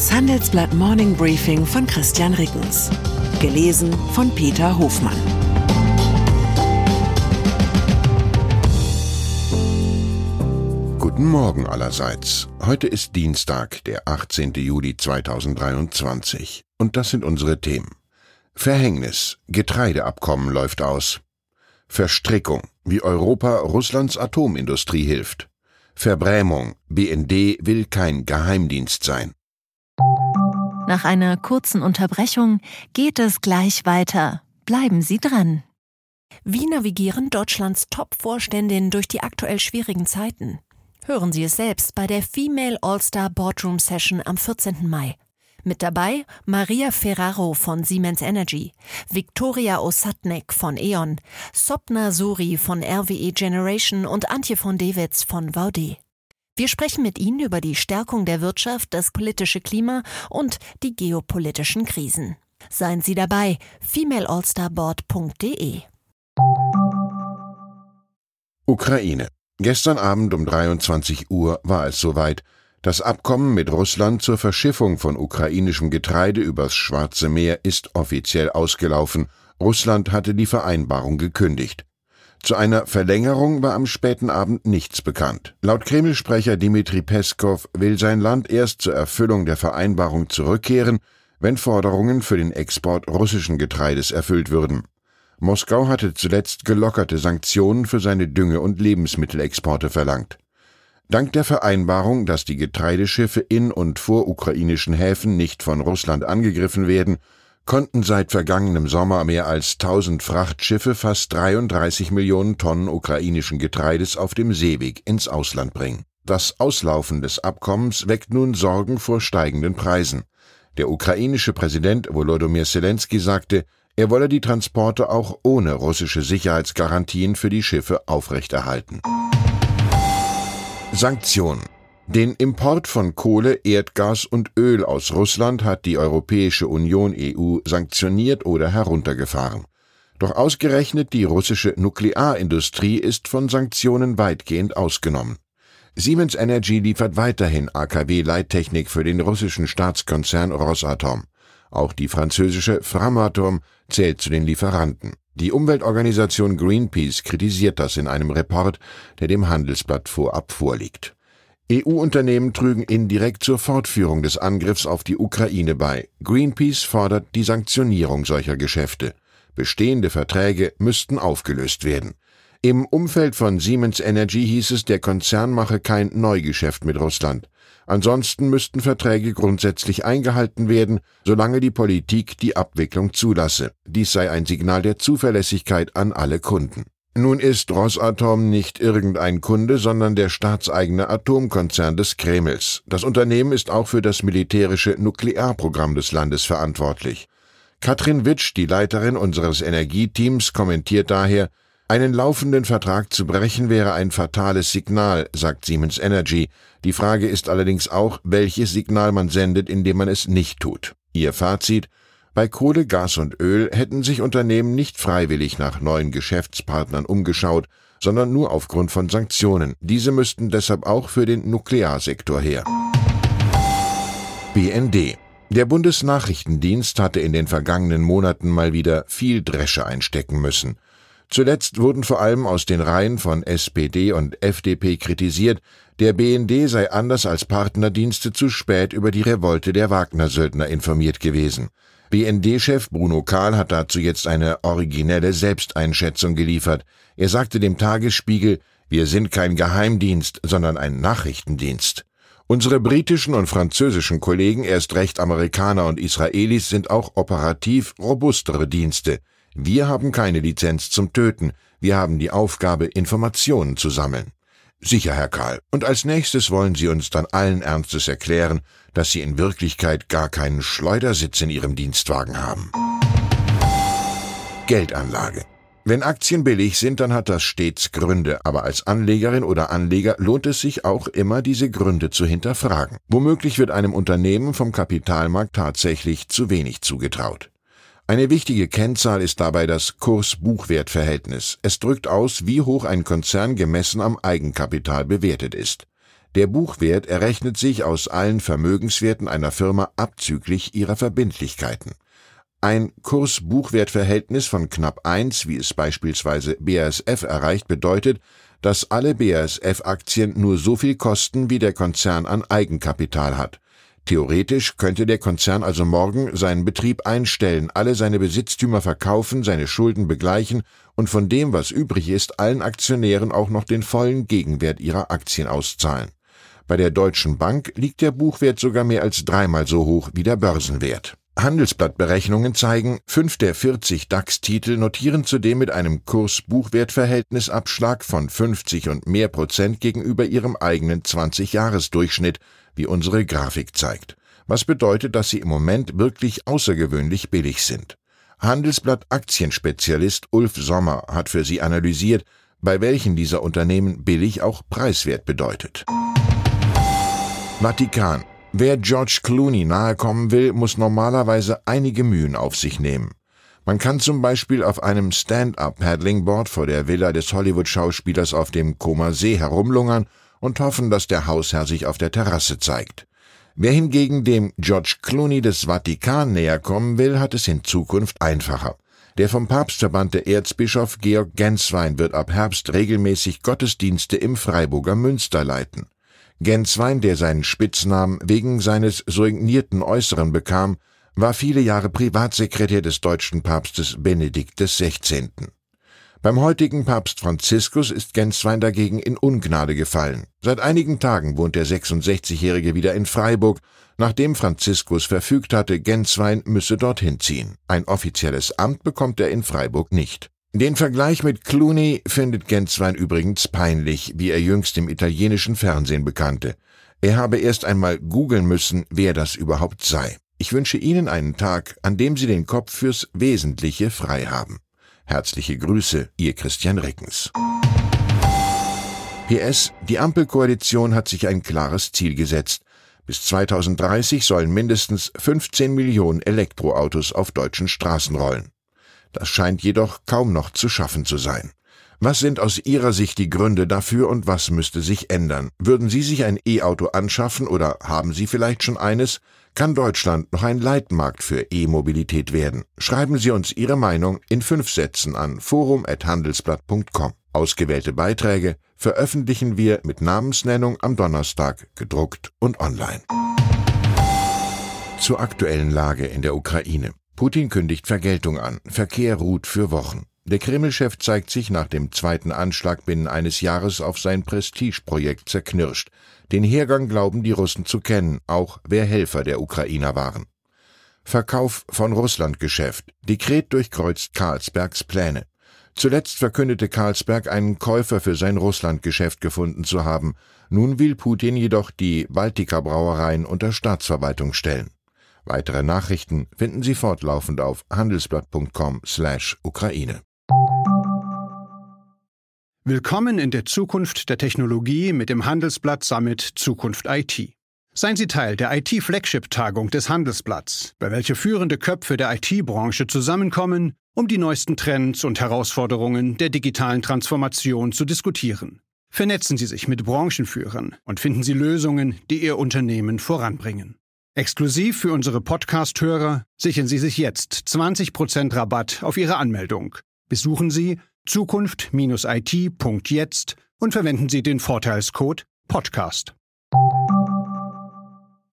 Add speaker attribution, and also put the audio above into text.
Speaker 1: Das Handelsblatt Morning Briefing von Christian Rickens. Gelesen von Peter Hofmann.
Speaker 2: Guten Morgen allerseits. Heute ist Dienstag, der 18. Juli 2023. Und das sind unsere Themen. Verhängnis. Getreideabkommen läuft aus. Verstrickung. Wie Europa Russlands Atomindustrie hilft. Verbrämung. BND will kein Geheimdienst sein.
Speaker 3: Nach einer kurzen Unterbrechung geht es gleich weiter. Bleiben Sie dran.
Speaker 4: Wie navigieren Deutschlands Top-Vorständinnen durch die aktuell schwierigen Zeiten? Hören Sie es selbst bei der Female All-Star Boardroom Session am 14. Mai. Mit dabei Maria Ferraro von Siemens Energy, Viktoria Osatnek von E.ON, Sopna Suri von RWE Generation und Antje von Dewitz von Vaude. Wir sprechen mit Ihnen über die Stärkung der Wirtschaft, das politische Klima und die geopolitischen Krisen. Seien Sie dabei, femaleallstarboard.de.
Speaker 2: Ukraine. Gestern Abend um 23 Uhr war es soweit. Das Abkommen mit Russland zur Verschiffung von ukrainischem Getreide übers Schwarze Meer ist offiziell ausgelaufen. Russland hatte die Vereinbarung gekündigt. Zu einer Verlängerung war am späten Abend nichts bekannt. Laut Kreml-Sprecher Dmitri Peskov will sein Land erst zur Erfüllung der Vereinbarung zurückkehren, wenn Forderungen für den Export russischen Getreides erfüllt würden. Moskau hatte zuletzt gelockerte Sanktionen für seine Dünge- und Lebensmittelexporte verlangt. Dank der Vereinbarung, dass die Getreideschiffe in und vor ukrainischen Häfen nicht von Russland angegriffen werden, konnten seit vergangenem Sommer mehr als 1000 Frachtschiffe fast 33 Millionen Tonnen ukrainischen Getreides auf dem Seeweg ins Ausland bringen. Das Auslaufen des Abkommens weckt nun Sorgen vor steigenden Preisen. Der ukrainische Präsident Volodymyr Zelensky sagte, er wolle die Transporte auch ohne russische Sicherheitsgarantien für die Schiffe aufrechterhalten. Sanktionen. Den Import von Kohle, Erdgas und Öl aus Russland hat die Europäische Union EU sanktioniert oder heruntergefahren. Doch ausgerechnet die russische Nuklearindustrie ist von Sanktionen weitgehend ausgenommen. Siemens Energy liefert weiterhin AKW-Leittechnik für den russischen Staatskonzern Rosatom. Auch die französische Framatome zählt zu den Lieferanten. Die Umweltorganisation Greenpeace kritisiert das in einem Report, der dem Handelsblatt vorab vorliegt. EU-Unternehmen trügen indirekt zur Fortführung des Angriffs auf die Ukraine bei. Greenpeace fordert die Sanktionierung solcher Geschäfte. Bestehende Verträge müssten aufgelöst werden. Im Umfeld von Siemens Energy hieß es, der Konzern mache kein Neugeschäft mit Russland. Ansonsten müssten Verträge grundsätzlich eingehalten werden, solange die Politik die Abwicklung zulasse. Dies sei ein Signal der Zuverlässigkeit an alle Kunden. Nun ist Rosatom nicht irgendein Kunde, sondern der staatseigene Atomkonzern des Kremls. Das Unternehmen ist auch für das militärische Nuklearprogramm des Landes verantwortlich. Katrin Witsch, die Leiterin unseres Energieteams, kommentiert daher, einen laufenden Vertrag zu brechen wäre ein fatales Signal, sagt Siemens Energy. Die Frage ist allerdings auch, welches Signal man sendet, indem man es nicht tut. Ihr Fazit bei Kohle, Gas und Öl hätten sich Unternehmen nicht freiwillig nach neuen Geschäftspartnern umgeschaut, sondern nur aufgrund von Sanktionen. Diese müssten deshalb auch für den Nuklearsektor her. BND der Bundesnachrichtendienst hatte in den vergangenen Monaten mal wieder viel Dresche einstecken müssen. Zuletzt wurden vor allem aus den Reihen von SPD und FDP kritisiert, der BND sei anders als Partnerdienste zu spät über die Revolte der Wagner-Söldner informiert gewesen. BND-Chef Bruno Kahl hat dazu jetzt eine originelle Selbsteinschätzung geliefert. Er sagte dem Tagesspiegel, wir sind kein Geheimdienst, sondern ein Nachrichtendienst. Unsere britischen und französischen Kollegen, erst recht Amerikaner und Israelis, sind auch operativ robustere Dienste. Wir haben keine Lizenz zum Töten, wir haben die Aufgabe, Informationen zu sammeln. Sicher, Herr Karl. Und als nächstes wollen Sie uns dann allen Ernstes erklären, dass Sie in Wirklichkeit gar keinen Schleudersitz in Ihrem Dienstwagen haben. Geldanlage. Wenn Aktien billig sind, dann hat das stets Gründe, aber als Anlegerin oder Anleger lohnt es sich auch immer, diese Gründe zu hinterfragen. Womöglich wird einem Unternehmen vom Kapitalmarkt tatsächlich zu wenig zugetraut. Eine wichtige Kennzahl ist dabei das Kurs-Buchwert-Verhältnis. Es drückt aus, wie hoch ein Konzern gemessen am Eigenkapital bewertet ist. Der Buchwert errechnet sich aus allen Vermögenswerten einer Firma abzüglich ihrer Verbindlichkeiten. Ein Kurs-Buchwert-Verhältnis von knapp 1, wie es beispielsweise BASF erreicht, bedeutet, dass alle BASF-Aktien nur so viel kosten, wie der Konzern an Eigenkapital hat. Theoretisch könnte der Konzern also morgen seinen Betrieb einstellen, alle seine Besitztümer verkaufen, seine Schulden begleichen und von dem, was übrig ist, allen Aktionären auch noch den vollen Gegenwert ihrer Aktien auszahlen. Bei der Deutschen Bank liegt der Buchwert sogar mehr als dreimal so hoch wie der Börsenwert. Handelsblattberechnungen zeigen, fünf der 40 DAX-Titel notieren zudem mit einem Kurs-Buchwert-Verhältnisabschlag von 50 und mehr Prozent gegenüber ihrem eigenen 20-Jahres-Durchschnitt, wie unsere Grafik zeigt. Was bedeutet, dass sie im Moment wirklich außergewöhnlich billig sind. Handelsblatt Aktienspezialist Ulf Sommer hat für sie analysiert, bei welchen dieser Unternehmen billig auch preiswert bedeutet. Vatikan Wer George Clooney nahekommen will, muss normalerweise einige Mühen auf sich nehmen. Man kann zum Beispiel auf einem Stand-up-Paddling-Board vor der Villa des Hollywood-Schauspielers auf dem Koma See herumlungern und hoffen, dass der Hausherr sich auf der Terrasse zeigt. Wer hingegen dem George Clooney des Vatikan näher kommen will, hat es in Zukunft einfacher. Der vom Papst verbannte Erzbischof Georg Genswein wird ab Herbst regelmäßig Gottesdienste im Freiburger Münster leiten. Genswein, der seinen Spitznamen wegen seines soignierten Äußeren bekam, war viele Jahre Privatsekretär des deutschen Papstes Benedikt XVI. Beim heutigen Papst Franziskus ist Genswein dagegen in Ungnade gefallen. Seit einigen Tagen wohnt der 66-Jährige wieder in Freiburg, nachdem Franziskus verfügt hatte, Genswein müsse dorthin ziehen. Ein offizielles Amt bekommt er in Freiburg nicht. Den Vergleich mit Clooney findet Genswein übrigens peinlich, wie er jüngst im italienischen Fernsehen bekannte. Er habe erst einmal googeln müssen, wer das überhaupt sei. Ich wünsche Ihnen einen Tag, an dem Sie den Kopf fürs Wesentliche frei haben. Herzliche Grüße, Ihr Christian Reckens. PS, die Ampelkoalition hat sich ein klares Ziel gesetzt. Bis 2030 sollen mindestens 15 Millionen Elektroautos auf deutschen Straßen rollen. Das scheint jedoch kaum noch zu schaffen zu sein. Was sind aus Ihrer Sicht die Gründe dafür und was müsste sich ändern? Würden Sie sich ein E-Auto anschaffen oder haben Sie vielleicht schon eines? Kann Deutschland noch ein Leitmarkt für E-Mobilität werden? Schreiben Sie uns Ihre Meinung in fünf Sätzen an forum.handelsblatt.com. Ausgewählte Beiträge veröffentlichen wir mit Namensnennung am Donnerstag gedruckt und online. Zur aktuellen Lage in der Ukraine. Putin kündigt Vergeltung an. Verkehr ruht für Wochen. Der Kreml-Chef zeigt sich nach dem zweiten Anschlag binnen eines Jahres auf sein Prestigeprojekt zerknirscht. Den Hergang glauben die Russen zu kennen, auch wer Helfer der Ukrainer waren. Verkauf von Russlandgeschäft. Dekret durchkreuzt Karlsbergs Pläne. Zuletzt verkündete Karlsberg einen Käufer für sein Russlandgeschäft gefunden zu haben. Nun will Putin jedoch die Baltika Brauereien unter Staatsverwaltung stellen. Weitere Nachrichten finden Sie fortlaufend auf handelsblatt.com/Ukraine.
Speaker 5: Willkommen in der Zukunft der Technologie mit dem Handelsblatt Summit Zukunft IT. Seien Sie Teil der IT-Flagship-Tagung des Handelsblatts, bei welcher führende Köpfe der IT-Branche zusammenkommen, um die neuesten Trends und Herausforderungen der digitalen Transformation zu diskutieren. Vernetzen Sie sich mit Branchenführern und finden Sie Lösungen, die Ihr Unternehmen voranbringen. Exklusiv für unsere Podcast-Hörer sichern Sie sich jetzt 20% Rabatt auf Ihre Anmeldung. Besuchen Sie zukunft-it.jetzt und verwenden Sie den Vorteilscode Podcast.